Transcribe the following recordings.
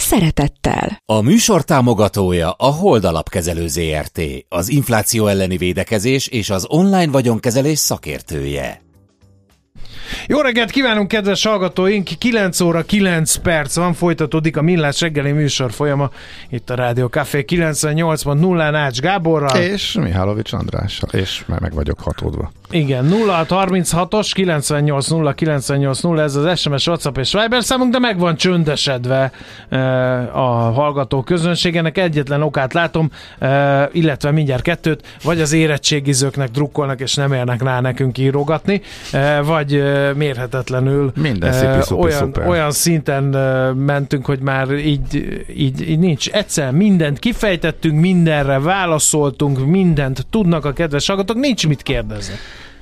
szeretettel. A műsor támogatója a Hold Alapkezelő ZRT, az infláció elleni védekezés és az online vagyonkezelés szakértője. Jó reggelt kívánunk, kedves hallgatóink! 9 óra 9 perc van, folytatódik a Millás reggeli műsor folyama itt a Rádió Café 98.0 Nács Gáborral. És Mihálovics Andrással, és már meg vagyok hatódva. Igen, 0636-os 980 980 ez az SMS, WhatsApp és Viber számunk, de meg van csöndesedve e, a hallgató közönségenek. Egyetlen okát látom, e, illetve mindjárt kettőt, vagy az érettségizőknek drukkolnak és nem érnek rá nekünk írogatni, e, vagy e, mérhetetlenül Minden szipi, szupi, olyan, szuper. olyan szinten e, mentünk, hogy már így, így, így nincs. Egyszer mindent kifejtettünk, mindenre válaszoltunk, mindent tudnak a kedves hallgatók, nincs mit kérdezni.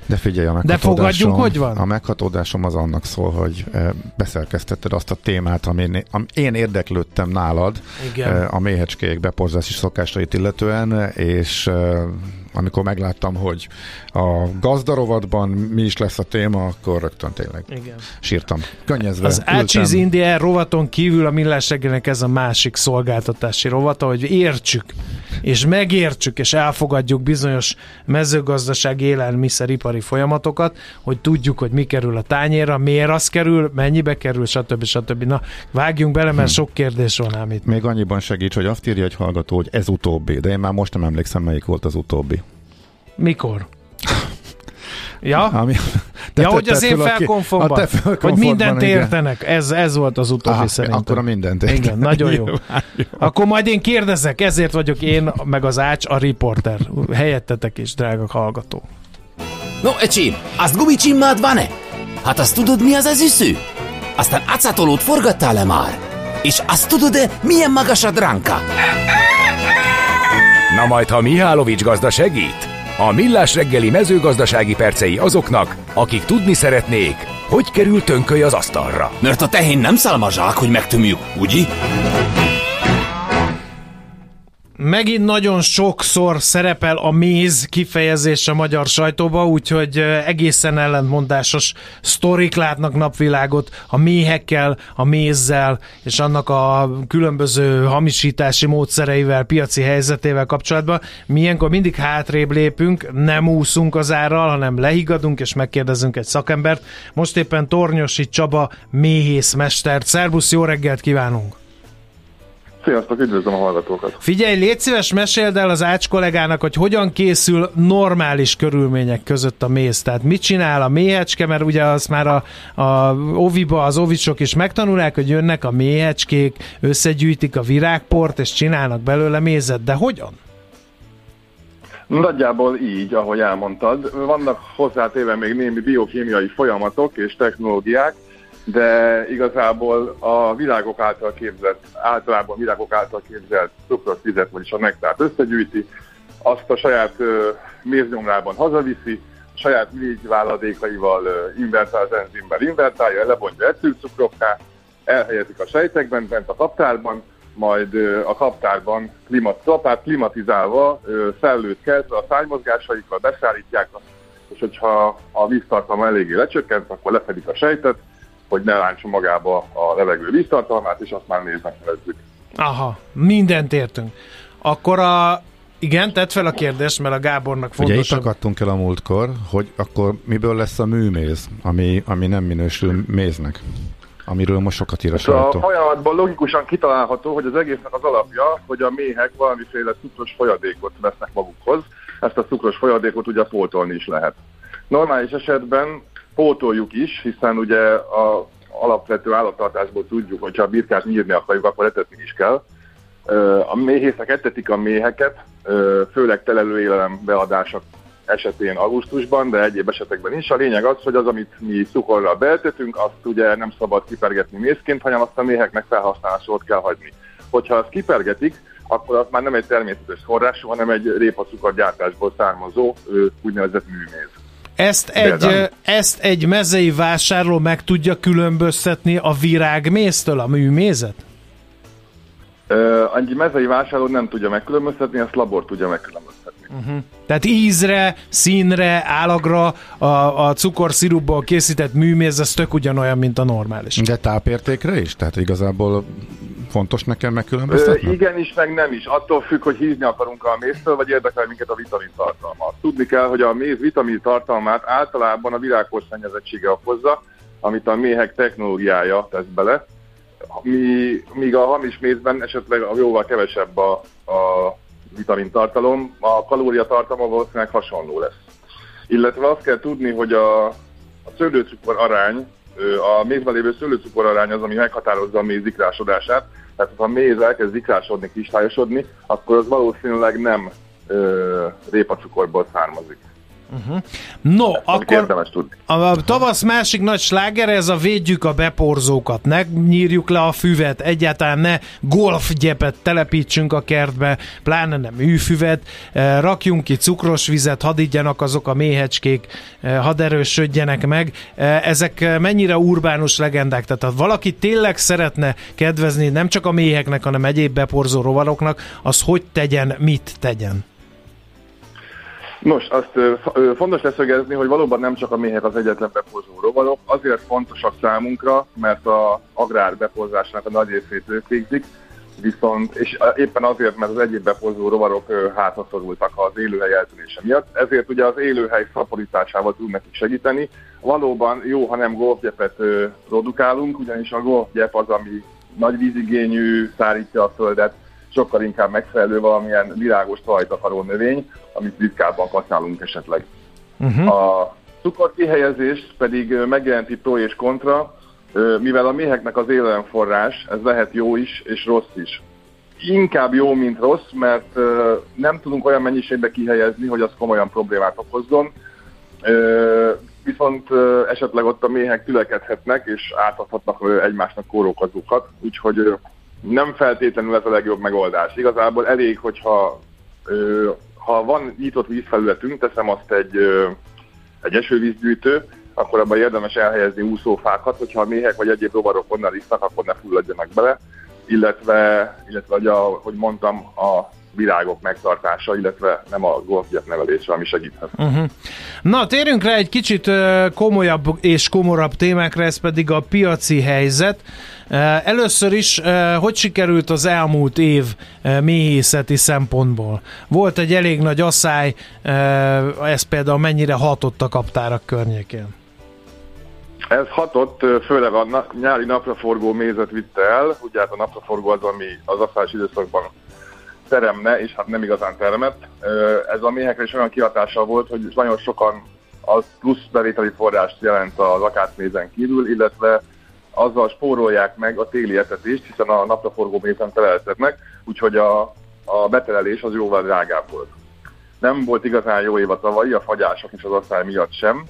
De figyelj, a De fogadjunk, hogy van? A meghatódásom az annak szól, hogy eh, beszerkesztetted azt a témát, amin am, én érdeklődtem nálad, Igen. eh, a méhecskék beporzási szokásait illetően, és eh, amikor megláttam, hogy a gazdarovatban mi is lesz a téma, akkor rögtön tényleg Igen. sírtam. Könnyezve. Az Ácsiz India rovaton kívül a Millás ez a másik szolgáltatási rovata, hogy értsük, és megértsük, és elfogadjuk bizonyos mezőgazdasági élelmiszeripari folyamatokat, hogy tudjuk, hogy mi kerül a tányérra, miért az kerül, mennyibe kerül, stb. stb. Na, vágjunk bele, mert sok kérdés van ám itt. Még annyiban segíts, hogy azt írja egy hallgató, hogy ez utóbbi, de én már most nem emlékszem, melyik volt az utóbbi. Mikor? Ja? Ami, Ja, hogy az én felkonfomban, a te hogy mindent igen. értenek. Ez, ez volt az utóbbi Aha, szerintem. akkor a mindent értenek. Igen, nagyon jó. Nyilván, jó. Akkor majd én kérdezek, ezért vagyok én, meg az Ács, a riporter. Helyettetek is, drága hallgató. No, ecsim, azt gumicsimmád van-e? Hát azt tudod, mi az az üsző? Aztán acatolót forgattál-e már? És azt tudod-e, milyen magas a dránka? Na majd, ha Mihálovics gazda segít? A millás reggeli mezőgazdasági percei azoknak, akik tudni szeretnék, hogy kerül tönköly az asztalra. Mert a tehén nem szálmazsák, hogy megtömjük, ugye? Megint nagyon sokszor szerepel a méz kifejezés a magyar sajtóba, úgyhogy egészen ellentmondásos sztorik látnak napvilágot a méhekkel, a mézzel, és annak a különböző hamisítási módszereivel, piaci helyzetével kapcsolatban. Mi ilyenkor mindig hátrébb lépünk, nem úszunk az árral, hanem lehigadunk és megkérdezünk egy szakembert. Most éppen Tornyosi Csaba méhészmestert. Szerbusz, jó reggelt kívánunk! Sziasztok, üdvözlöm a hallgatókat! Figyelj, légy szíves, meséld el az Ács kollégának, hogy hogyan készül normális körülmények között a méz. Tehát mit csinál a méhecske, mert ugye azt már a, a oviba az ovicsok is megtanulják, hogy jönnek a méhecskék, összegyűjtik a virágport, és csinálnak belőle mézet. De hogyan? Nagyjából így, ahogy elmondtad. Vannak hozzátéve még némi biokémiai folyamatok és technológiák, de igazából a virágok által képzett, általában virágok által képzelt cukros vizet, vagyis a nektárt összegyűjti, azt a saját ö, méznyomrában hazaviszi, a saját négy váladékaival ö, invertál az enzimben invertálja, lebontja ecülcukrokká, elhelyezik a sejtekben, bent a kaptárban, majd a kaptárban klimat, kapát klimatizálva, szellőt keltve a szánymozgásaikkal beszállítják, és hogyha a víztartalma eléggé lecsökkent, akkor lefedik a sejtet, hogy ne ráncson magába a levegő víztartalmát, és azt már néznek nevezzük. Aha, mindent értünk. Akkor a... Igen, tedd fel a kérdést, mert a Gábornak Ugye itt akadtunk el a múltkor, hogy akkor miből lesz a műméz, ami, ami nem minősül méznek, amiről most sokat ír a És a sajtó. folyamatban logikusan kitalálható, hogy az egésznek az alapja, hogy a méhek valamiféle cukros folyadékot vesznek magukhoz. Ezt a cukros folyadékot ugye pótolni is lehet. Normális esetben pótoljuk is, hiszen ugye a alapvető állattartásból tudjuk, hogy ha a birkát nyírni akarjuk, akkor etetni is kell. A méhészek etetik a méheket, főleg telelőélelem beadása esetén augusztusban, de egyéb esetekben is. A lényeg az, hogy az, amit mi cukorral beeltetünk, azt ugye nem szabad kipergetni mézként, hanem azt a méheknek felhasználásra ott kell hagyni. Hogyha azt kipergetik, akkor az már nem egy természetes forrású, hanem egy gyártásból származó úgynevezett műméz. Ezt egy, ezt egy mezei vásárló meg tudja különböztetni a virágméztől, a műmézet? Egy mezei vásárló nem tudja megkülönböztetni, ezt labor tudja megkülönböztetni. Uh-huh. Tehát ízre, színre, állagra a, a cukorszirupból készített műméz, ez tök ugyanolyan, mint a normális. De tápértékre is? Tehát igazából fontos nekem megkülönböztetni? Igen is, meg nem is. Attól függ, hogy hízni akarunk a méztől, vagy érdekel minket a vitamin tartalma. Tudni kell, hogy a méz vitamin tartalmát általában a virágos szennyezettsége okozza, amit a méhek technológiája tesz bele, mi, míg a hamis mézben esetleg jóval kevesebb a, a vitamin tartalom, a kalóriatartalma valószínűleg hasonló lesz. Illetve azt kell tudni, hogy a, a szőlőcukor arány, a mézben lévő szőlőcukor arány az, ami meghatározza a méz zikrásodását. Tehát ha a méz elkezd zikrásodni, kristályosodni, akkor az valószínűleg nem ö, répacukorból származik. Uh-huh. No, akkor a tavasz másik nagy sláger, ez a védjük a beporzókat, ne nyírjuk le a füvet, egyáltalán ne golfgyepet telepítsünk a kertbe, pláne nem műfüvet, eh, rakjunk ki cukros vizet, hadd igyanak azok a méhecskék, eh, hadd erősödjenek meg. Eh, ezek mennyire urbánus legendák, tehát ha valaki tényleg szeretne kedvezni nem csak a méheknek, hanem egyéb beporzó rovaroknak, az hogy tegyen, mit tegyen? Nos, azt ö, ö, fontos leszögezni, hogy valóban nem csak a méhek az egyetlen bepozó rovarok, azért fontosak számunkra, mert a agrár bepozásnak a nagy részét ők végzik, viszont, és éppen azért, mert az egyéb bepozó rovarok hátraszorultak az élőhely eltűnése miatt, ezért ugye az élőhely szaporításával tudunk nekik segíteni. Valóban jó, ha nem golfgyepet produkálunk, ugyanis a golfgyep az, ami nagy vízigényű, szárítja a földet, sokkal inkább megfelelő valamilyen virágos talajt akaró növény, amit ritkábban használunk esetleg. Uh-huh. A cukorkihelyezés pedig megjelenti pro és kontra, mivel a méheknek az élelemforrás, ez lehet jó is és rossz is. Inkább jó, mint rossz, mert nem tudunk olyan mennyiségbe kihelyezni, hogy az komolyan problémát okozzon, viszont esetleg ott a méhek tülekedhetnek és átadhatnak egymásnak kórokozókat, úgyhogy nem feltétlenül ez a legjobb megoldás. Igazából elég, hogyha ö, ha van nyitott vízfelületünk, teszem azt egy, ö, egy esővízgyűjtő, akkor abban érdemes elhelyezni úszófákat, hogyha a méhek vagy egyéb rovarok onnan isznak, akkor ne fulladjanak bele, illetve, illetve hogy, a, hogy mondtam, a virágok megtartása, illetve nem a golfgyep nevelése, ami segíthet. Uh-huh. Na, térjünk rá egy kicsit komolyabb és komorabb témákra, ez pedig a piaci helyzet. Először is, hogy sikerült az elmúlt év méhészeti szempontból? Volt egy elég nagy asszály, ez például mennyire hatott a kaptárak környékén? Ez hatott, főleg a nyári napraforgó mézet vitte el, ugye hát a napraforgó az, ami az asszás időszakban teremne, és hát nem igazán termett. Ez a méhekre is olyan kihatással volt, hogy nagyon sokan az plusz bevételi forrást jelent az akácmézen kívül, illetve azzal spórolják meg a téli etetést, hiszen a napraforgó mézen teleltetnek, úgyhogy a, a betelelés az jóval drágább volt. Nem volt igazán jó év a tavalyi, a fagyások és az asszály miatt sem,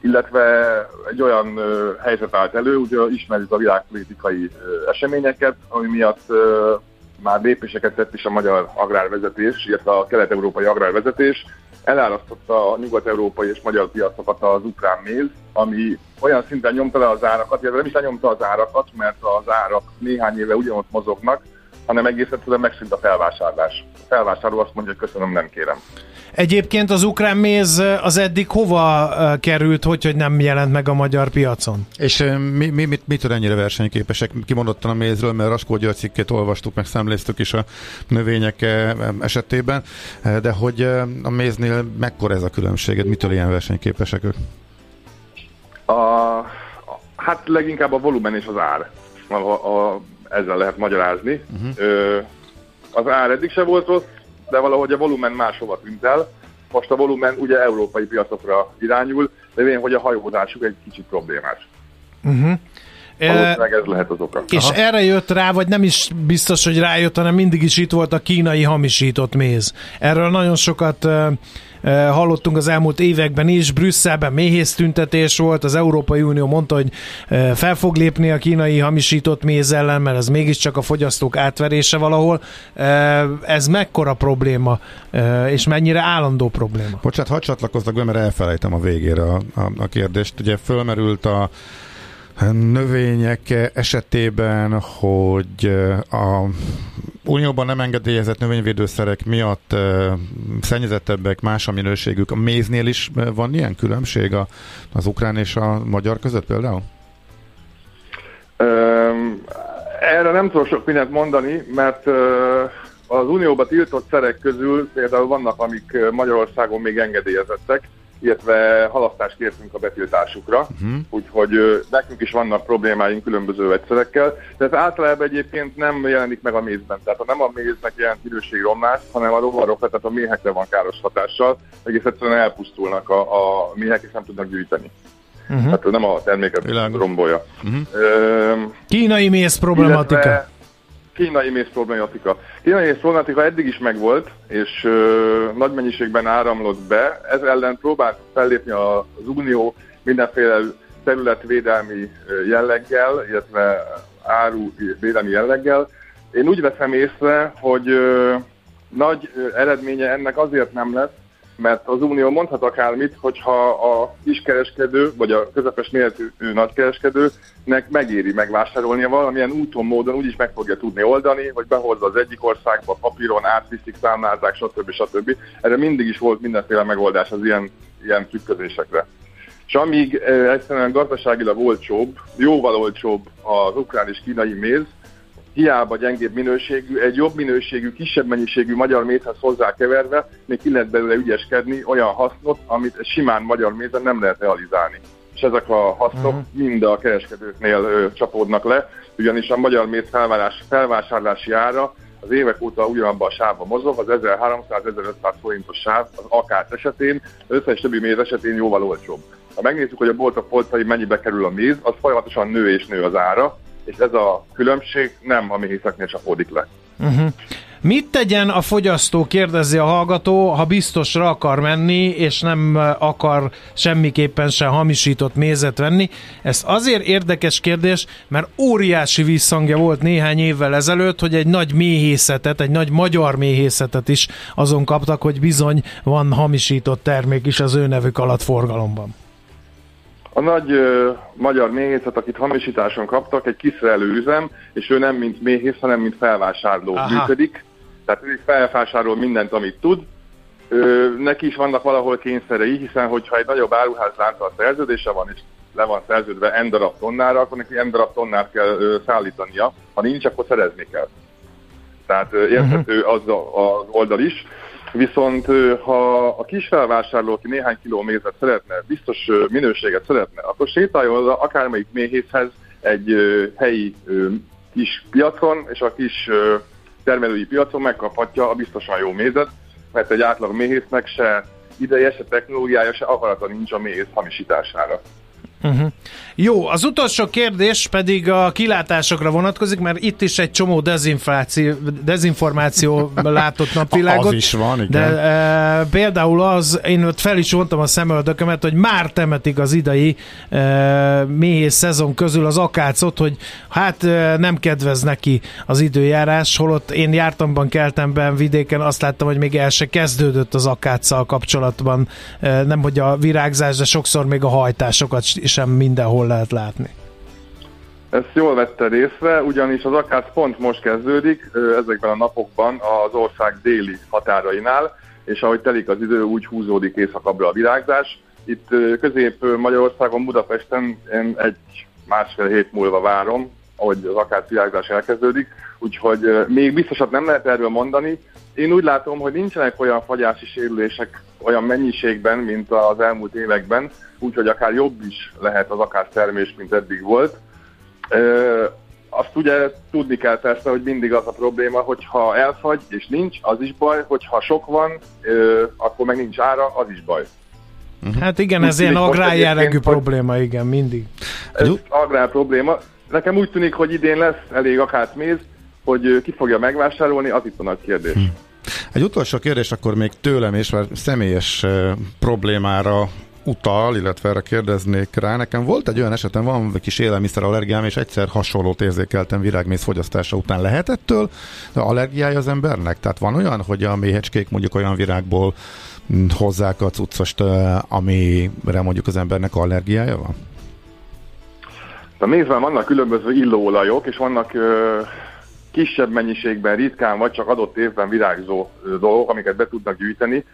illetve egy olyan ö, helyzet állt elő, ugye ismerjük a világpolitikai ö, eseményeket, ami miatt ö, már lépéseket tett is a magyar agrárvezetés, illetve a kelet-európai agrárvezetés, elárasztotta a nyugat-európai és magyar piacokat az ukrán méz, ami olyan szinten nyomta le az árakat, illetve nem is lenyomta az árakat, mert az árak néhány éve ugyanott mozognak, hanem egész egyszerűen megszűnt a felvásárlás. A felvásárló azt mondja, hogy köszönöm, nem kérem. Egyébként az ukrán méz az eddig hova került, hogy, hogy nem jelent meg a magyar piacon? És mi, mi, mit, mitől ennyire versenyképesek? Kimondottan a mézről, mert Raskó György cikkét olvastuk, meg szemléztük is a növények esetében, de hogy a méznél mekkora ez a különbség? Mitől ilyen versenyképesek ők? A, hát leginkább a volumen és az ár. A, a, ezzel lehet magyarázni. Uh-huh. Ö, az ár eddig se volt rossz, de valahogy a volumen máshova tűnt el. Most a volumen ugye európai piacokra irányul, de én, hogy a hajózásuk egy kicsit problémás. Uh-huh. Valószínűleg ez lehet az oka. És Aha. erre jött rá, vagy nem is biztos, hogy rájött, hanem mindig is itt volt a kínai hamisított méz. Erről nagyon sokat hallottunk az elmúlt években is, Brüsszelben méhész tüntetés volt, az Európai Unió mondta, hogy fel fog lépni a kínai hamisított méz ellen, mert ez mégiscsak a fogyasztók átverése valahol. Ez mekkora probléma, és mennyire állandó probléma? Bocsát, hadd csatlakozzak be, mert elfelejtem a végére a, a, a kérdést. Ugye fölmerült a növények esetében, hogy a unióban nem engedélyezett növényvédőszerek miatt szennyezettebbek, más a minőségük. A méznél is van ilyen különbség az ukrán és a magyar között például? Erre nem tudok sok mindent mondani, mert az unióban tiltott szerek közül például vannak, amik Magyarországon még engedélyezettek, illetve halasztást kértünk a betiltásukra, uh-huh. úgyhogy nekünk is vannak problémáink különböző vegyszerekkel, de ez általában egyébként nem jelenik meg a mézben. Tehát nem a méznek jelent minőségromlást, hanem a rovarokra, tehát a méhekre van káros hatással, egész egyszerűen elpusztulnak a, a méhek, és nem tudnak gyűjteni. Uh-huh. Tehát nem a terméket Világos. rombolja. Uh-huh. Kínai méz problematika. Illetve, kínai méz problematika. Kínai méz problematika eddig is megvolt, és ö, nagy mennyiségben áramlott be. Ez ellen próbált fellépni az Unió mindenféle területvédelmi jelleggel, illetve áru védelmi jelleggel. Én úgy veszem észre, hogy ö, nagy eredménye ennek azért nem lesz, mert az Unió mondhat akármit, hogyha a kiskereskedő, vagy a közepes méretű nagykereskedőnek megéri megvásárolnia valamilyen úton, módon úgyis meg fogja tudni oldani, hogy behozza az egyik országba, papíron, átviszik, számlázzák, stb. stb. Erre mindig is volt mindenféle megoldás az ilyen, ilyen trükközésekre. És amíg e, egyszerűen gazdaságilag olcsóbb, jóval olcsóbb az ukrán és kínai méz, hiába gyengébb minőségű, egy jobb minőségű, kisebb mennyiségű magyar mézhez hozzákeverve még ki lehet belőle ügyeskedni olyan hasznot, amit simán magyar mézen nem lehet realizálni. És ezek a hasznok uh-huh. mind a kereskedőknél ö, csapódnak le, ugyanis a magyar méz felvárás, felvásárlási ára az évek óta ugyanabban a sávban mozog, az 1300-1500 forintos sáv az akár esetén, az összes többi méz esetén jóval olcsóbb. Ha megnézzük, hogy a boltok polcai mennyibe kerül a méz, az folyamatosan nő és nő az ára, és ez a különbség nem a méhészeknél csapódik le. Uh-huh. Mit tegyen a fogyasztó, kérdezi a hallgató, ha biztosra akar menni, és nem akar semmiképpen sem hamisított mézet venni? Ez azért érdekes kérdés, mert óriási visszhangja volt néhány évvel ezelőtt, hogy egy nagy méhészetet, egy nagy magyar méhészetet is azon kaptak, hogy bizony van hamisított termék is az ő nevük alatt forgalomban. A nagy ö, magyar méhészet, akit hamisításon kaptak, egy kiszerelő üzem, és ő nem mint méhész, hanem mint felvásárló Aha. működik. Tehát ő felvásárol mindent, amit tud. Ö, neki is vannak valahol kényszerei, hiszen hogyha egy nagyobb áruház a szerződése van, és le van szerződve n darab tonnára, akkor neki n darab tonnát kell ö, szállítania. Ha nincs, akkor szerezni kell. Tehát érthető uh-huh. az az oldal is. Viszont ha a kis felvásárló, aki néhány kiló mézet szeretne, biztos minőséget szeretne, akkor sétáljon oda akármelyik méhészhez egy helyi kis piacon, és a kis termelői piacon megkaphatja a biztosan jó mézet, mert egy átlag méhésznek se ideje, se technológiája, se akarata nincs a méhész hamisítására. Uh-huh. Jó, az utolsó kérdés pedig a kilátásokra vonatkozik, mert itt is egy csomó dezinformáció látott napvilágot. az is van, igen. De e, például az, én ott fel is vontam a szemöldökömet, hogy már temetik az idei e, méhész szezon közül az akácot, hogy hát e, nem kedvez neki az időjárás, holott én jártamban, keltemben, vidéken azt láttam, hogy még el se kezdődött az akáccal kapcsolatban, e, nem hogy a virágzás, de sokszor még a hajtásokat sem mindenhol lehet látni. Ezt jól vette részre, ugyanis az akác pont most kezdődik, ezekben a napokban az ország déli határainál, és ahogy telik az idő, úgy húzódik északabbra a virágzás. Itt Közép-Magyarországon, Budapesten én egy másfél hét múlva várom, ahogy az akác virágzás elkezdődik, úgyhogy még biztosat nem lehet erről mondani. Én úgy látom, hogy nincsenek olyan fagyási sérülések olyan mennyiségben, mint az elmúlt években, úgyhogy akár jobb is lehet az akár termés, mint eddig volt. Azt ugye tudni kell persze, hogy mindig az a probléma, hogy ha elfagy és nincs, az is baj, hogyha sok van, akkor meg nincs ára, az is baj. Hát igen, ez ilyen agrárjellegű probléma, igen, mindig. Ez agrár probléma. nekem úgy tűnik, hogy idén lesz elég méz, hogy ki fogja megvásárolni, az itt a nagy kérdés. Hm. Egy utolsó kérdés akkor még tőlem, és már személyes problémára utal, illetve erre kérdeznék rá. Nekem volt egy olyan esetem, van egy kis élelmiszerallergiám, és egyszer hasonlót érzékeltem virágmész fogyasztása után. Lehet ettől allergiája az embernek? Tehát van olyan, hogy a méhecskék mondjuk olyan virágból hozzák a cuccost, amire mondjuk az embernek allergiája van? A mézben vannak különböző illóolajok, és vannak ö, kisebb mennyiségben, ritkán, vagy csak adott évben virágzó dolgok, amiket be tudnak gyűjteni,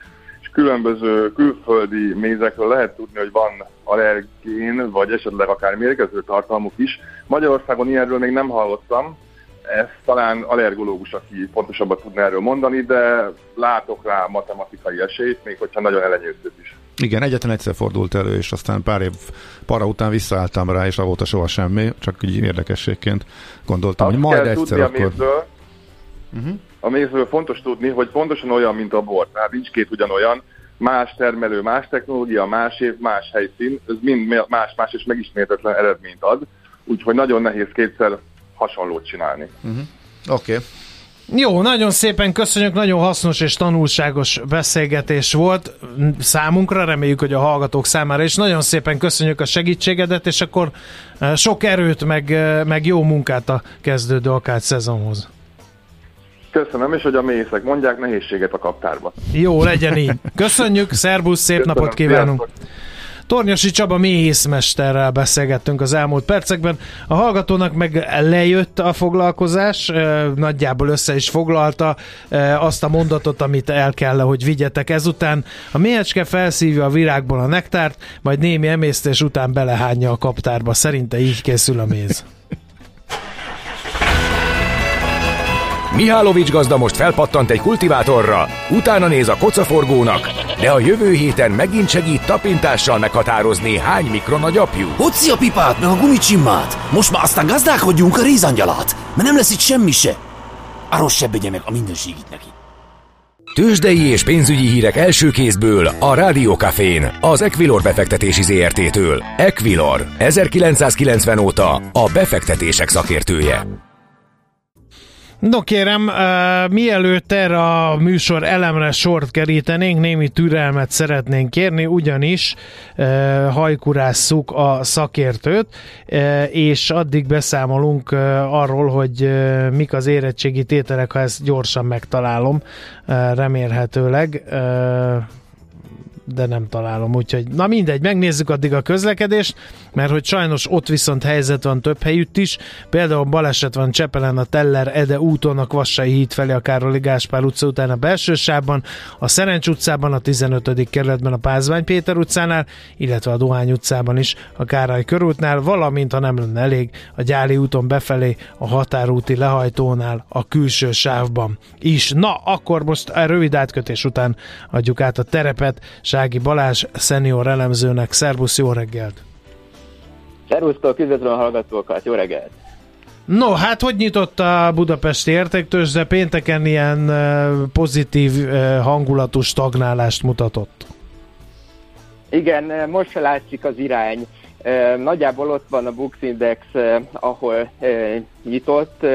és különböző külföldi mézekről lehet tudni, hogy van allergén, vagy esetleg akár mérgező tartalmuk is. Magyarországon ilyenről még nem hallottam, ez talán allergológus, aki pontosabban tudna erről mondani, de látok rá matematikai esélyt, még hogyha nagyon elenyészőt is. Igen, egyetlen egyszer fordult elő, és aztán pár év para után visszaálltam rá, és avóta soha semmi, csak így érdekességként gondoltam, Azt hogy majd egyszer akkor... A mézről, uh-huh. a mézről fontos tudni, hogy pontosan olyan, mint a bor, tehát nincs két ugyanolyan, más termelő, más technológia, más év, más helyszín, ez mind más-más és megismétetlen eredményt ad, úgyhogy nagyon nehéz kétszer hasonlót csinálni. Uh-huh. Oké. Okay. Jó, nagyon szépen köszönjük, nagyon hasznos és tanulságos beszélgetés volt számunkra, reméljük, hogy a hallgatók számára is. Nagyon szépen köszönjük a segítségedet, és akkor eh, sok erőt, meg, eh, meg jó munkát a kezdődő akár szezonhoz. Köszönöm, és hogy a mészek mondják nehézséget a kaptárba. Jó, legyen így. Köszönjük, szervusz, szép Köszönöm, napot kívánunk! Sziasztok. Tornyosi Csaba méhészmesterrel beszélgettünk az elmúlt percekben. A hallgatónak meg lejött a foglalkozás, nagyjából össze is foglalta azt a mondatot, amit el kell, hogy vigyetek ezután. A méhecske felszívja a virágból a nektárt, majd némi emésztés után belehányja a kaptárba. Szerinte így készül a méz. Mihálovics gazda most felpattant egy kultivátorra, utána néz a kocaforgónak, de a jövő héten megint segít tapintással meghatározni, hány mikron a gyapjú. Hoci a pipát, meg a gumicsimmát! Most már aztán gazdálkodjunk a rézangyalát, mert nem lesz itt semmi se. Arról se meg a mindenségit neki. Tőzsdei és pénzügyi hírek első kézből a Rádiókafén, az Equilor befektetési ZRT-től. Equilor, 1990 óta a befektetések szakértője. No kérem, uh, mielőtt erre a műsor elemre sort kerítenénk, némi türelmet szeretnénk kérni, ugyanis uh, hajkurásszuk a szakértőt, uh, és addig beszámolunk uh, arról, hogy uh, mik az érettségi tételek, ha ezt gyorsan megtalálom, uh, remélhetőleg. Uh, de nem találom, úgyhogy na mindegy, megnézzük addig a közlekedést, mert hogy sajnos ott viszont helyzet van több helyütt is, például baleset van Csepelen a Teller Ede úton a Kvassai híd felé a Károli Gáspár utca után a belső sávban, a Szerencs utcában a 15. kerületben a Pázvány Péter utcánál, illetve a Dohány utcában is a Károly körútnál, valamint ha nem lenne elég a Gyáli úton befelé a határúti lehajtónál a külső sávban is. Na, akkor most a rövid átkötés után adjuk át a terepet Sági Balázs szenior elemzőnek. Szervusz, jó reggelt! Szervusztok, üdvözlöm a hallgatókat, jó reggelt! No, hát hogy nyitott a budapesti értéktőzsde? Pénteken ilyen pozitív hangulatú stagnálást mutatott. Igen, most látszik az irány. Nagyjából ott van a Bux Index, ahol nyitott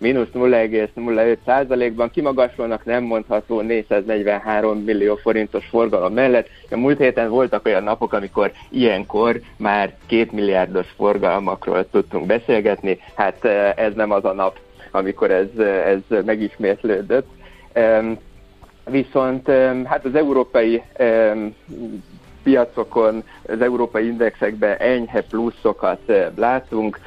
mínusz 0,05 százalékban, kimagaslónak nem mondható 443 millió forintos forgalom mellett. A múlt héten voltak olyan napok, amikor ilyenkor már két milliárdos forgalmakról tudtunk beszélgetni, hát eh, ez nem az a nap, amikor ez, eh, ez megismétlődött. Viszont hát az európai piacokon, az európai indexekben enyhe pluszokat eh, látunk,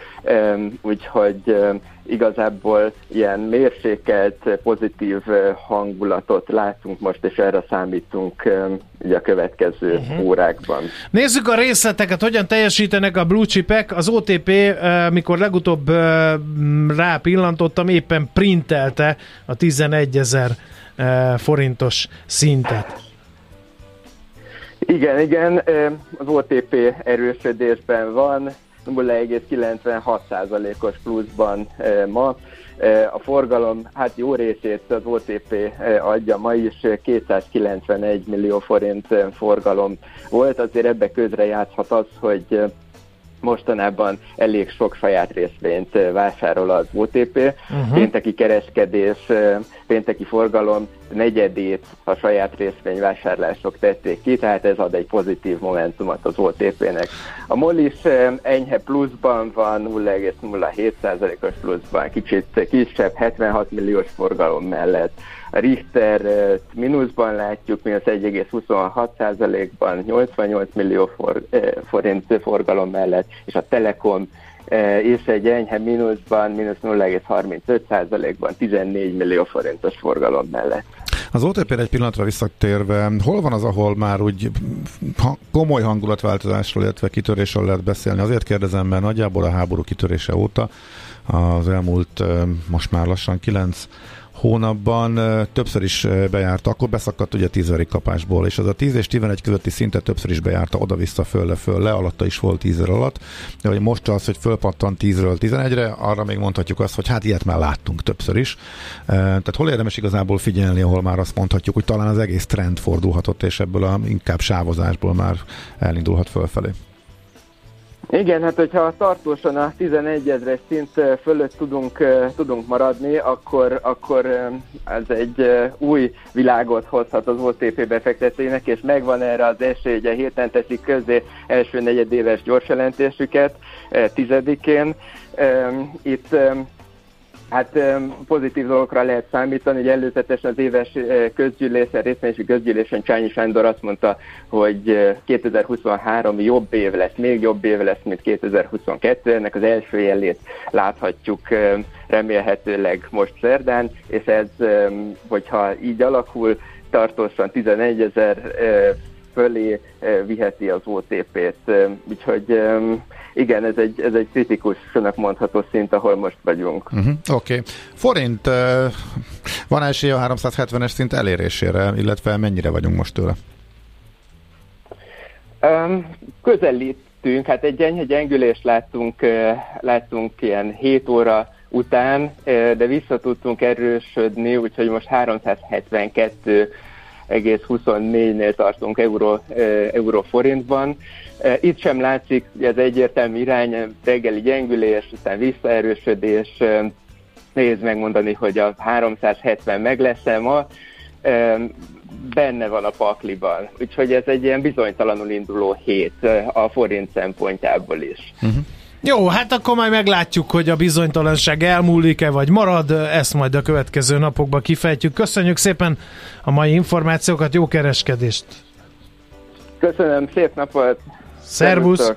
úgyhogy igazából ilyen mérsékelt, pozitív hangulatot látunk most, és erre számítunk ugye a következő uh-huh. órákban. Nézzük a részleteket, hogyan teljesítenek a blue chipek. Az OTP, mikor legutóbb rápillantottam, éppen printelte a 11 ezer forintos szintet. Igen, igen, az OTP erősödésben van, 0,96%-os pluszban ma. A forgalom, hát jó részét az OTP adja ma is, 291 millió forint forgalom volt, azért ebbe közre játszhat az, hogy mostanában elég sok saját részvényt vásárol az OTP. Uh-huh. Pénteki kereskedés, pénteki forgalom negyedét a saját részvényvásárlások tették ki, tehát ez ad egy pozitív momentumot az OTP-nek. A MOL is enyhe pluszban van, 0,07%-os pluszban, kicsit kisebb, 76 milliós forgalom mellett. A Richter mínuszban látjuk, mi az 1,26%-ban, 88 millió for, forint forgalom mellett, és a Telekom és egy enyhe mínuszban, mínusz 0,35%-ban 14 millió forintos forgalom mellett. Az otp egy pillanatra visszatérve, hol van az, ahol már úgy komoly hangulatváltozásról, illetve kitörésről lehet beszélni? Azért kérdezem, mert nagyjából a háború kitörése óta az elmúlt most már lassan 9 hónapban többször is bejárta, akkor beszakadt ugye 10 kapásból, és az a 10 és 11 közötti szintet többször is bejárta oda-vissza, fölle, fölle, alatta is volt 10 alatt, de hogy most az, hogy fölpattan 10-ről 11-re, arra még mondhatjuk azt, hogy hát ilyet már láttunk többször is. Tehát hol érdemes igazából figyelni, ahol már azt mondhatjuk, hogy talán az egész trend fordulhatott, és ebből a inkább sávozásból már elindulhat fölfelé. Igen, hát hogyha tartósan a 11 ezres szint fölött tudunk, tudunk maradni, akkor, akkor ez egy új világot hozhat az OTP befektetőinek, és megvan erre az esély, ugye héten teszik közé első negyedéves gyorsjelentésüket, tizedikén. Itt Hát pozitív dolgokra lehet számítani, hogy előzetesen az éves közgyűlésen, részvényesi közgyűlésen Csányi Sándor azt mondta, hogy 2023 jobb év lesz, még jobb év lesz, mint 2022. Ennek az első jelét láthatjuk remélhetőleg most szerdán, és ez, hogyha így alakul, tartósan 11 ezer fölé viheti az OTP-t. Úgyhogy igen, ez egy, ez egy kritikusnak mondható szint, ahol most vagyunk. Uh-huh, Oké. Okay. Forint, van esély a 370-es szint elérésére, illetve mennyire vagyunk most tőle? Um, közelítünk, hát egy enyhe gyengülést láttunk, láttunk ilyen 7 óra után, de vissza tudtunk erősödni, úgyhogy most 372 1,24-nél tartunk euró, euró forintban. Itt sem látszik ez egyértelmű irány, reggeli gyengülés, aztán visszaerősödés, nehéz megmondani, hogy a 370 meg lesz-e ma, benne van a pakliban. Úgyhogy ez egy ilyen bizonytalanul induló hét a forint szempontjából is. Uh-huh. Jó, hát akkor majd meglátjuk, hogy a bizonytalanság elmúlik-e, vagy marad. Ezt majd a következő napokban kifejtjük. Köszönjük szépen a mai információkat, jó kereskedést! Köszönöm, szép napot! Szervusz!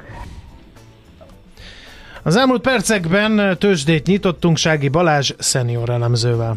Az elmúlt percekben tőzsdét nyitottunk Sági Balázs szenior elemzővel.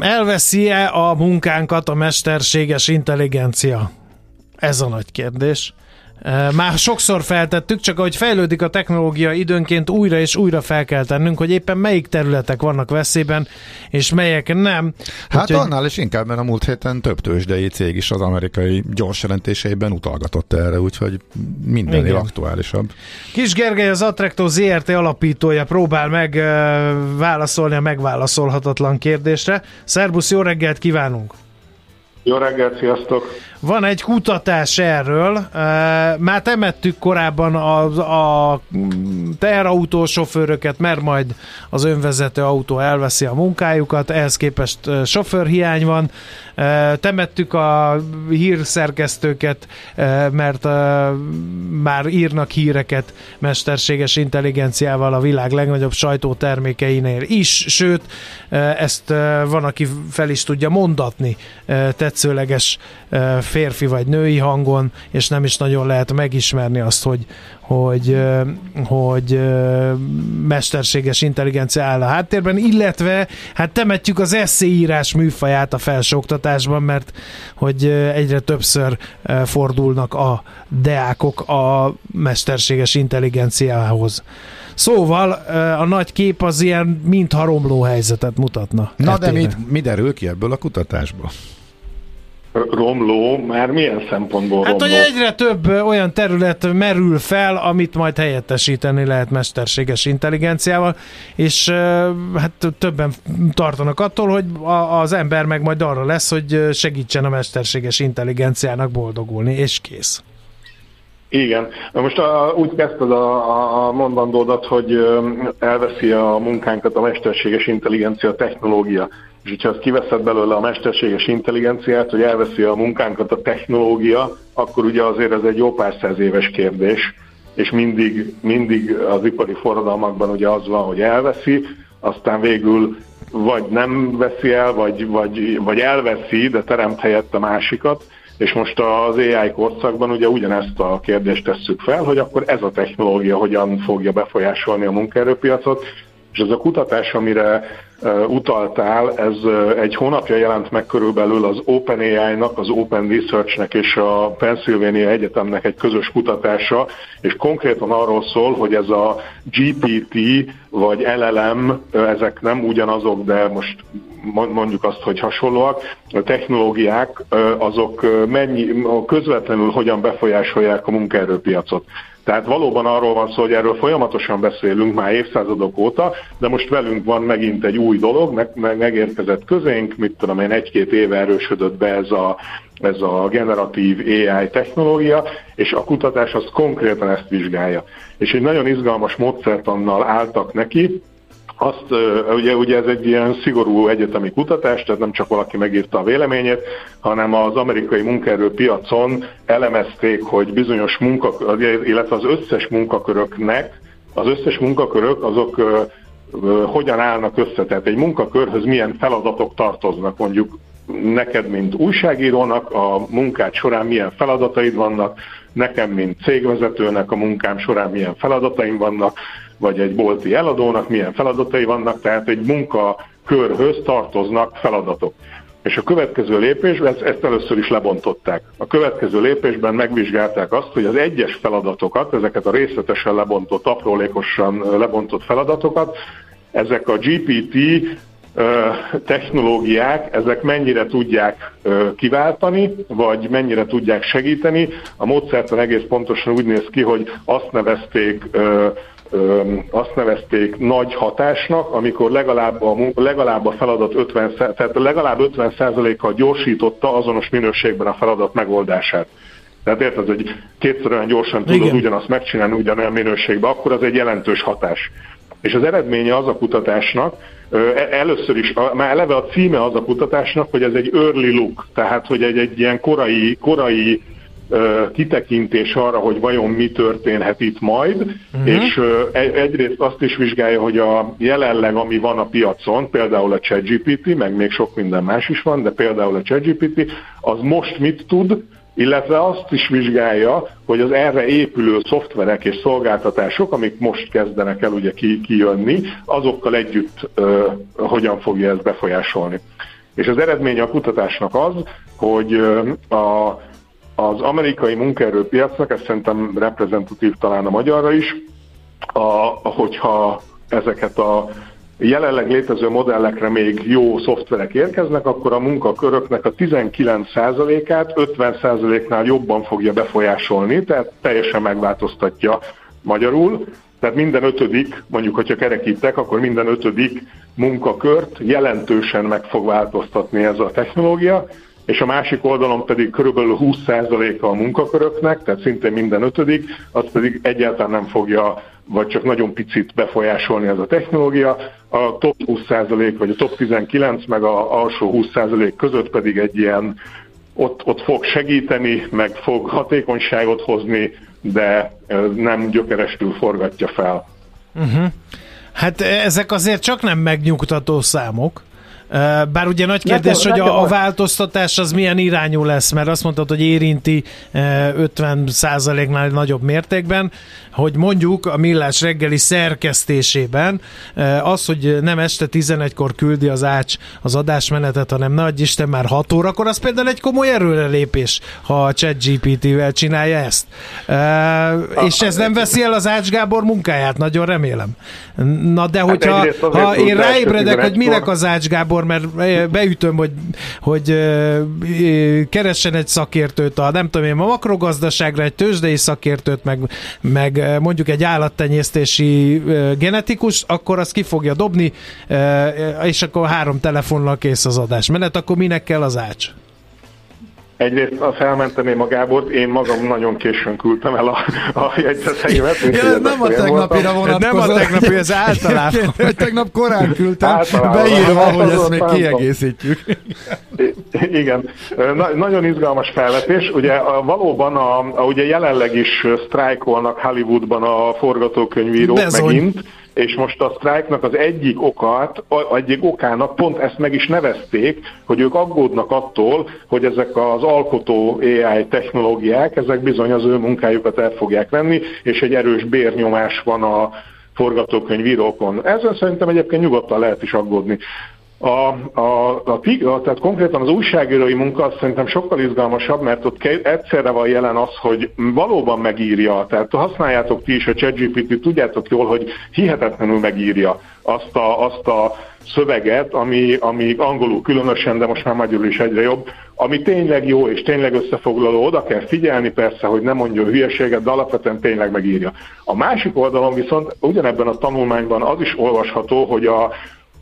Elveszi-e a munkánkat a mesterséges intelligencia? Ez a nagy kérdés. Már sokszor feltettük, csak ahogy fejlődik a technológia, időnként újra és újra fel kell tennünk, hogy éppen melyik területek vannak veszélyben, és melyek nem. Hát Úgyhogy... annál is inkább, mert a múlt héten több tőzsdei cég is az amerikai gyors jelentéseiben utalgatott erre, úgyhogy mindennél aktuálisabb. Kis Gergely, az Attraktor ZRT alapítója próbál meg válaszolni a megválaszolhatatlan kérdésre. Szerbusz, jó reggelt kívánunk! Jó reggelt, sziasztok! Van egy kutatás erről, már temettük korábban a, a teherautósofőröket, mert majd az önvezető autó elveszi a munkájukat, ehhez képest sofőrhiány van. Temettük a hírszerkesztőket, mert már írnak híreket mesterséges intelligenciával a világ legnagyobb sajtótermékeinél is, sőt, ezt van, aki fel is tudja mondatni tetszőleges férfi vagy női hangon, és nem is nagyon lehet megismerni azt, hogy, hogy, hogy mesterséges intelligencia áll a háttérben, illetve hát temetjük az eszéírás műfaját a felsőoktatásban, mert hogy egyre többször fordulnak a deákok a mesterséges intelligenciához. Szóval a nagy kép az ilyen mintha romló helyzetet mutatna. Na de mit, mi derül ki ebből a kutatásból? Romló, már milyen szempontból hát, romló? hogy egyre több olyan terület merül fel, amit majd helyettesíteni lehet mesterséges intelligenciával, és hát többen tartanak attól, hogy az ember meg majd arra lesz, hogy segítsen a mesterséges intelligenciának boldogulni, és kész. Igen. Most a, úgy kezdted a, a mondandódat, hogy elveszi a munkánkat a mesterséges intelligencia technológia. És hogyha azt kiveszed belőle a mesterséges intelligenciát, hogy elveszi a munkánkat a technológia, akkor ugye azért ez egy jó pár száz éves kérdés, és mindig, mindig az ipari forradalmakban ugye az van, hogy elveszi, aztán végül vagy nem veszi el, vagy, vagy, vagy elveszi, de teremt helyett a másikat, és most az AI korszakban ugye ugyanezt a kérdést tesszük fel, hogy akkor ez a technológia hogyan fogja befolyásolni a munkaerőpiacot, és ez a kutatás, amire utaltál, ez egy hónapja jelent meg körülbelül az OpenAI-nak, az Open Research-nek és a Pennsylvania Egyetemnek egy közös kutatása, és konkrétan arról szól, hogy ez a GPT vagy LLM, ezek nem ugyanazok, de most mondjuk azt, hogy hasonlóak, a technológiák azok mennyi, közvetlenül hogyan befolyásolják a munkaerőpiacot. Tehát valóban arról van szó, hogy erről folyamatosan beszélünk már évszázadok óta, de most velünk van megint egy új dolog, meg, meg, megérkezett közénk, mit tudom én, egy-két éve erősödött be ez a, ez a generatív AI technológia, és a kutatás az konkrétan ezt vizsgálja. És egy nagyon izgalmas módszertannal álltak neki, azt, ugye, ugye ez egy ilyen szigorú egyetemi kutatás, tehát nem csak valaki megírta a véleményét, hanem az amerikai munkaerőpiacon elemezték, hogy bizonyos munkakörök, illetve az összes munkaköröknek, az összes munkakörök azok hogyan állnak össze, tehát egy munkakörhöz milyen feladatok tartoznak, mondjuk neked, mint újságírónak a munkád során milyen feladataid vannak, nekem, mint cégvezetőnek a munkám során milyen feladataim vannak, vagy egy bolti eladónak milyen feladatai vannak, tehát egy munkakörhöz tartoznak feladatok. És a következő lépésben, ezt, ezt először is lebontották. A következő lépésben megvizsgálták azt, hogy az egyes feladatokat, ezeket a részletesen lebontott, aprólékosan lebontott feladatokat, ezek a GPT technológiák, ezek mennyire tudják kiváltani, vagy mennyire tudják segíteni. A módszertan egész pontosan úgy néz ki, hogy azt nevezték azt nevezték nagy hatásnak, amikor legalább a, legalább a feladat 50, tehát legalább 50%-kal gyorsította azonos minőségben a feladat megoldását. Tehát érted, hogy kétszer olyan gyorsan tudod Igen. ugyanazt megcsinálni ugyanolyan minőségben, akkor az egy jelentős hatás. És az eredménye az a kutatásnak, e, először is, már eleve a címe az a kutatásnak, hogy ez egy early look, tehát hogy egy, egy ilyen korai, korai kitekintés arra, hogy vajon mi történhet itt majd, uh-huh. és egyrészt azt is vizsgálja, hogy a jelenleg, ami van a piacon, például a ChatGPT, meg még sok minden más is van, de például a ChatGPT, az most mit tud, illetve azt is vizsgálja, hogy az erre épülő szoftverek és szolgáltatások, amik most kezdenek el ugye kijönni, azokkal együtt hogyan fogja ezt befolyásolni. És az eredménye a kutatásnak az, hogy a az amerikai munkaerőpiacnak, ez szerintem reprezentatív talán a magyarra is, a, hogyha ezeket a jelenleg létező modellekre még jó szoftverek érkeznek, akkor a munkaköröknek a 19%-át 50%-nál jobban fogja befolyásolni, tehát teljesen megváltoztatja magyarul. Tehát minden ötödik, mondjuk, hogyha kerekítek, akkor minden ötödik munkakört jelentősen meg fog változtatni ez a technológia, és a másik oldalon pedig körülbelül 20%-a a munkaköröknek, tehát szinte minden ötödik, az pedig egyáltalán nem fogja, vagy csak nagyon picit befolyásolni ez a technológia. A top 20% vagy a top 19 meg a alsó 20% között pedig egy ilyen ott, ott fog segíteni, meg fog hatékonyságot hozni, de nem gyökerestül forgatja fel. Uh-huh. Hát ezek azért csak nem megnyugtató számok Bár ugye nagy kérdés, nekem, hogy nekem a, a változtatás az milyen irányú lesz, mert azt mondtad, hogy érinti 50%-nál nagyobb mértékben, hogy mondjuk a millás reggeli szerkesztésében az, hogy nem este 11-kor küldi az ács az adásmenetet, hanem nagy Isten már 6 órakor, az például egy komoly erőrelépés, ha a ChatGPT-vel csinálja ezt. És ez nem veszi el az Ács Gábor munkáját, nagyon remélem. Na de hát hogyha ha én ráébredek, hogy minek az Ács Gábor mert beütöm, hogy, hogy keressen egy szakértőt, a, nem tudom én, a makrogazdaságra egy tőzsdei szakértőt, meg, meg mondjuk egy állattenyésztési genetikus, akkor azt ki fogja dobni, és akkor három telefonnal kész az adás. Menet, akkor minek kell az ács? Egyrészt a felmenteném magából, én magam nagyon későn küldtem el a, a jegyzeteimet. Ja, nem a tegnapira vonatkozott. Nem a tegnapi, ez általában. Vagy tegnap korán küldtem, általában. beírva, hogy ezt még kiegészítjük. Igen, Na, nagyon izgalmas felvetés. Ugye a, valóban a, a, ugye jelenleg is sztrájkolnak Hollywoodban a forgatókönyvírók Bezony. megint és most a sztrájknak az egyik okát, egyik okának pont ezt meg is nevezték, hogy ők aggódnak attól, hogy ezek az alkotó AI technológiák, ezek bizony az ő munkájukat el fogják venni, és egy erős bérnyomás van a forgatókönyvírókon. Ezzel szerintem egyébként nyugodtan lehet is aggódni. A, a, a, a, tehát konkrétan az újságírói munka azt szerintem sokkal izgalmasabb, mert ott egyszerre van jelen az, hogy valóban megírja, tehát használjátok ti is a ChatGPT, tudjátok jól, hogy hihetetlenül megírja azt a, azt a szöveget, ami, ami angolul különösen, de most már magyarul is egyre jobb, ami tényleg jó és tényleg összefoglaló, oda kell figyelni persze, hogy nem mondjon hülyeséget, de alapvetően tényleg megírja. A másik oldalon viszont ugyanebben a tanulmányban az is olvasható, hogy a,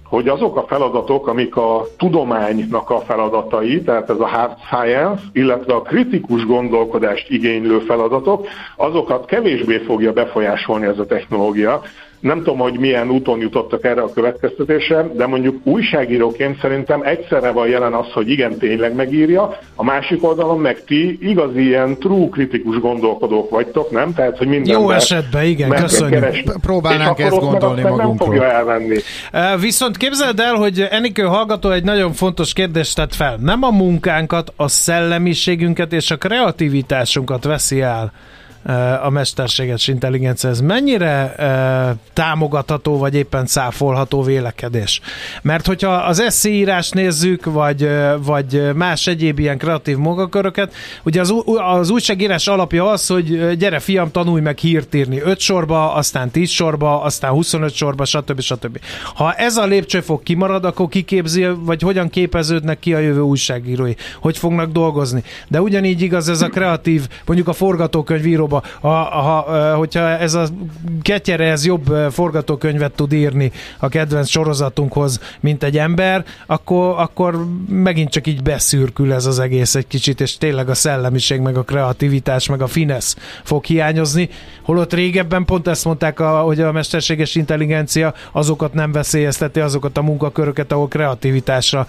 hogy azok a feladatok, amik a tudománynak a feladatai, tehát ez a hard science, illetve a kritikus gondolkodást igénylő feladatok, azokat kevésbé fogja befolyásolni ez a technológia, nem tudom, hogy milyen úton jutottak erre a következtetésre, de mondjuk újságíróként szerintem egyszerre van jelen az, hogy igen, tényleg megírja, a másik oldalon meg ti igazi ilyen true kritikus gondolkodók vagytok, nem? Tehát, hogy minden Jó esetben, igen, köszönjük. Keresni. Próbálnánk ezt gondolni magunkról. Nem fogja elvenni. Viszont képzeld el, hogy Enikő hallgató egy nagyon fontos kérdést tett fel. Nem a munkánkat, a szellemiségünket és a kreativitásunkat veszi el a mesterséges intelligencia, ez mennyire támogatható, vagy éppen száfolható vélekedés? Mert hogyha az eszéírás nézzük, vagy, vagy más egyéb ilyen kreatív munkaköröket, ugye az, az újságírás alapja az, hogy gyere fiam, tanulj meg hírt írni 5 sorba, aztán 10 sorba, aztán 25 sorba, stb. stb. Ha ez a lépcsőfok kimarad, akkor kiképzi, vagy hogyan képeződnek ki a jövő újságírói? Hogy fognak dolgozni? De ugyanígy igaz ez a kreatív, mondjuk a forgatókönyvíróba ha, ha, hogyha ez a ketyere ez jobb forgatókönyvet tud írni a kedvenc sorozatunkhoz, mint egy ember, akkor, akkor megint csak így beszürkül ez az egész egy kicsit, és tényleg a szellemiség, meg a kreativitás, meg a finesz fog hiányozni. Holott régebben pont ezt mondták, a, hogy a mesterséges intelligencia azokat nem veszélyezteti, azokat a munkaköröket, ahol kreativitásra,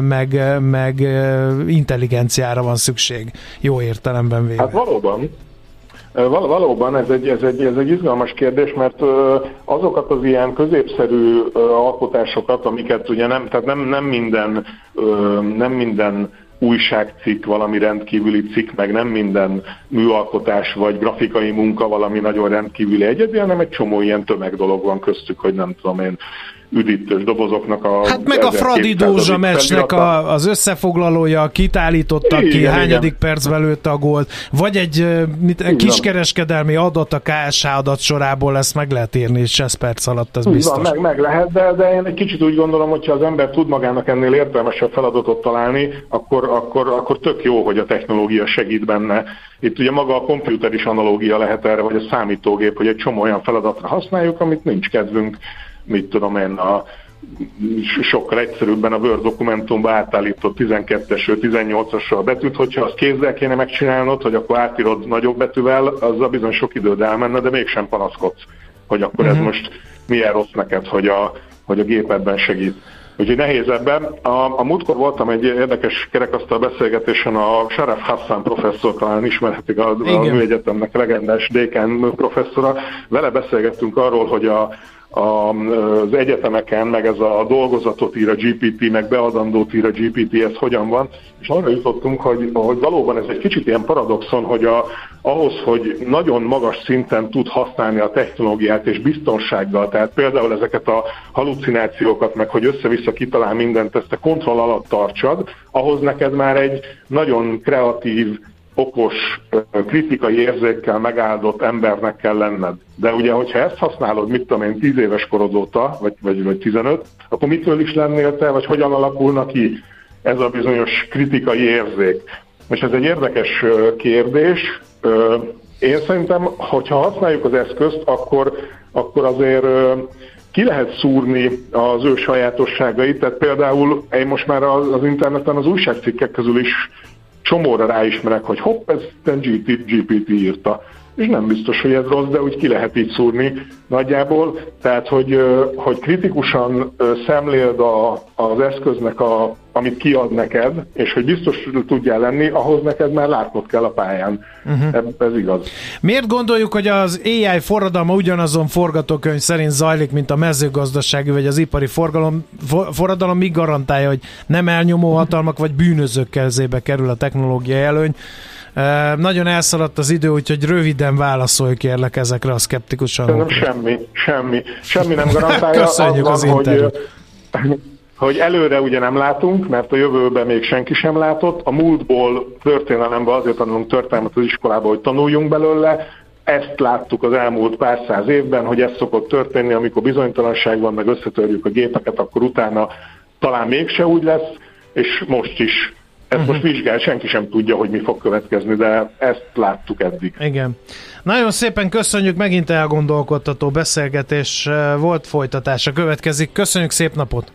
meg, meg intelligenciára van szükség. Jó értelemben véve. Hát valóban. Val- valóban ez egy, ez, egy, ez egy izgalmas kérdés, mert azokat az ilyen középszerű alkotásokat, amiket ugye nem, tehát nem, nem minden, nem minden újságcikk valami rendkívüli cikk, meg nem minden műalkotás vagy grafikai munka valami nagyon rendkívüli egyedi, hanem egy csomó ilyen tömeg dolog van köztük, hogy nem tudom én, üdítős dobozoknak a... Hát meg a Fradi Dózsa meccsnek a, az összefoglalója, kit állítottak igen, ki, hányadik igen. percben lőtte a gólt, vagy egy mit, kiskereskedelmi adat a KSH adat sorából ezt meg lehet írni, és 6 perc alatt, ez biztos. Van, meg, meg lehet, de, de én egy kicsit úgy gondolom, hogyha az ember tud magának ennél értelmesebb feladatot találni, akkor, akkor, akkor tök jó, hogy a technológia segít benne. Itt ugye maga a komputer is analógia lehet erre, vagy a számítógép, hogy egy csomó olyan feladatra használjuk, amit nincs kedvünk mit tudom én, a sokkal egyszerűbben a Word dokumentumba átállított 12-es, 18-asra betűt, hogyha azt kézzel kéne megcsinálnod, hogy akkor átírod nagyobb betűvel, azzal bizony sok időd elmenne, de mégsem panaszkodsz, hogy akkor uh-huh. ez mhm. most milyen rossz neked, hogy a, hogy a gépedben segít. Úgyhogy nehéz ebben. A, a múltkor voltam egy érdekes kerekasztal beszélgetésen a Sharaf Hassan professzor, talán ismerhetik a, a műegyetemnek legendás dékán professzora. Vele beszélgettünk arról, hogy a, az egyetemeken, meg ez a dolgozatot ír a GPT, meg beadandót ír a GPT, ez hogyan van, és arra jutottunk, hogy, hogy valóban ez egy kicsit ilyen paradoxon, hogy a, ahhoz, hogy nagyon magas szinten tud használni a technológiát és biztonsággal, tehát például ezeket a halucinációkat, meg hogy össze-vissza kitalál mindent, ezt a kontroll alatt tartsad, ahhoz neked már egy nagyon kreatív, okos, kritikai érzékkel megáldott embernek kell lenned. De ugye, hogyha ezt használod, mit tudom én, 10 éves korod óta, vagy, vagy, vagy 15, akkor mitől is lennél te, vagy hogyan alakulna ki ez a bizonyos kritikai érzék? És ez egy érdekes kérdés. Én szerintem, hogyha használjuk az eszközt, akkor, akkor azért ki lehet szúrni az ő sajátosságait, tehát például én most már az interneten az újságcikkek közül is csomóra ráismerek, hogy hopp, ez GPT, írta. És nem biztos, hogy ez rossz, de úgy ki lehet így szúrni nagyjából. Tehát, hogy, hogy kritikusan szemléld a, az eszköznek, a, amit kiad neked, és hogy biztos tudjál lenni, ahhoz neked már látnod kell a pályán. Uh-huh. Ez igaz. Miért gondoljuk, hogy az AI forradalma ugyanazon forgatókönyv szerint zajlik, mint a mezőgazdasági vagy az ipari forgalom, for, forradalom, mi garantálja, hogy nem elnyomó hatalmak vagy bűnözők kezébe kerül a technológiai előny? Nagyon elszaladt az idő, úgyhogy röviden válaszolj kérlek ezekre a szkeptikusan. Nem semmi, semmi. Semmi nem garantálja. Köszönjük az, az hogy, hogy előre ugye nem látunk, mert a jövőben még senki sem látott. A múltból történelemben azért tanulunk történelmet az iskolában, hogy tanuljunk belőle. Ezt láttuk az elmúlt pár száz évben, hogy ez szokott történni, amikor bizonytalanság van, meg összetörjük a gépeket, akkor utána talán mégse úgy lesz, és most is ezt uh-huh. most vizsgál, senki sem tudja, hogy mi fog következni, de ezt láttuk eddig. Igen. Nagyon szépen köszönjük, megint elgondolkodtató beszélgetés volt folytatása. Következik. Köszönjük, szép napot!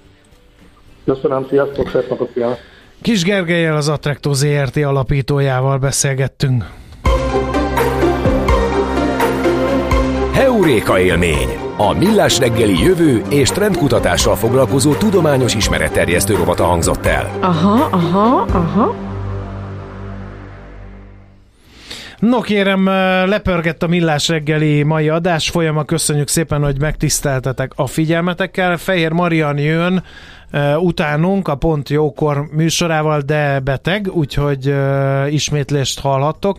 Köszönöm, sziasztok, szép napot kívánok! Kis Gergelyel az Attracto ZRT alapítójával beszélgettünk. Heuréka élmény! A Millás reggeli jövő és trendkutatással foglalkozó tudományos ismeretterjesztő rovata hangzott el. Aha, aha, aha. No kérem, lepörgett a Millás reggeli mai adás folyama. Köszönjük szépen, hogy megtiszteltetek a figyelmetekkel. Fehér Marian jön utánunk a Pont Jókor műsorával, de beteg, úgyhogy ismétlést hallhattok.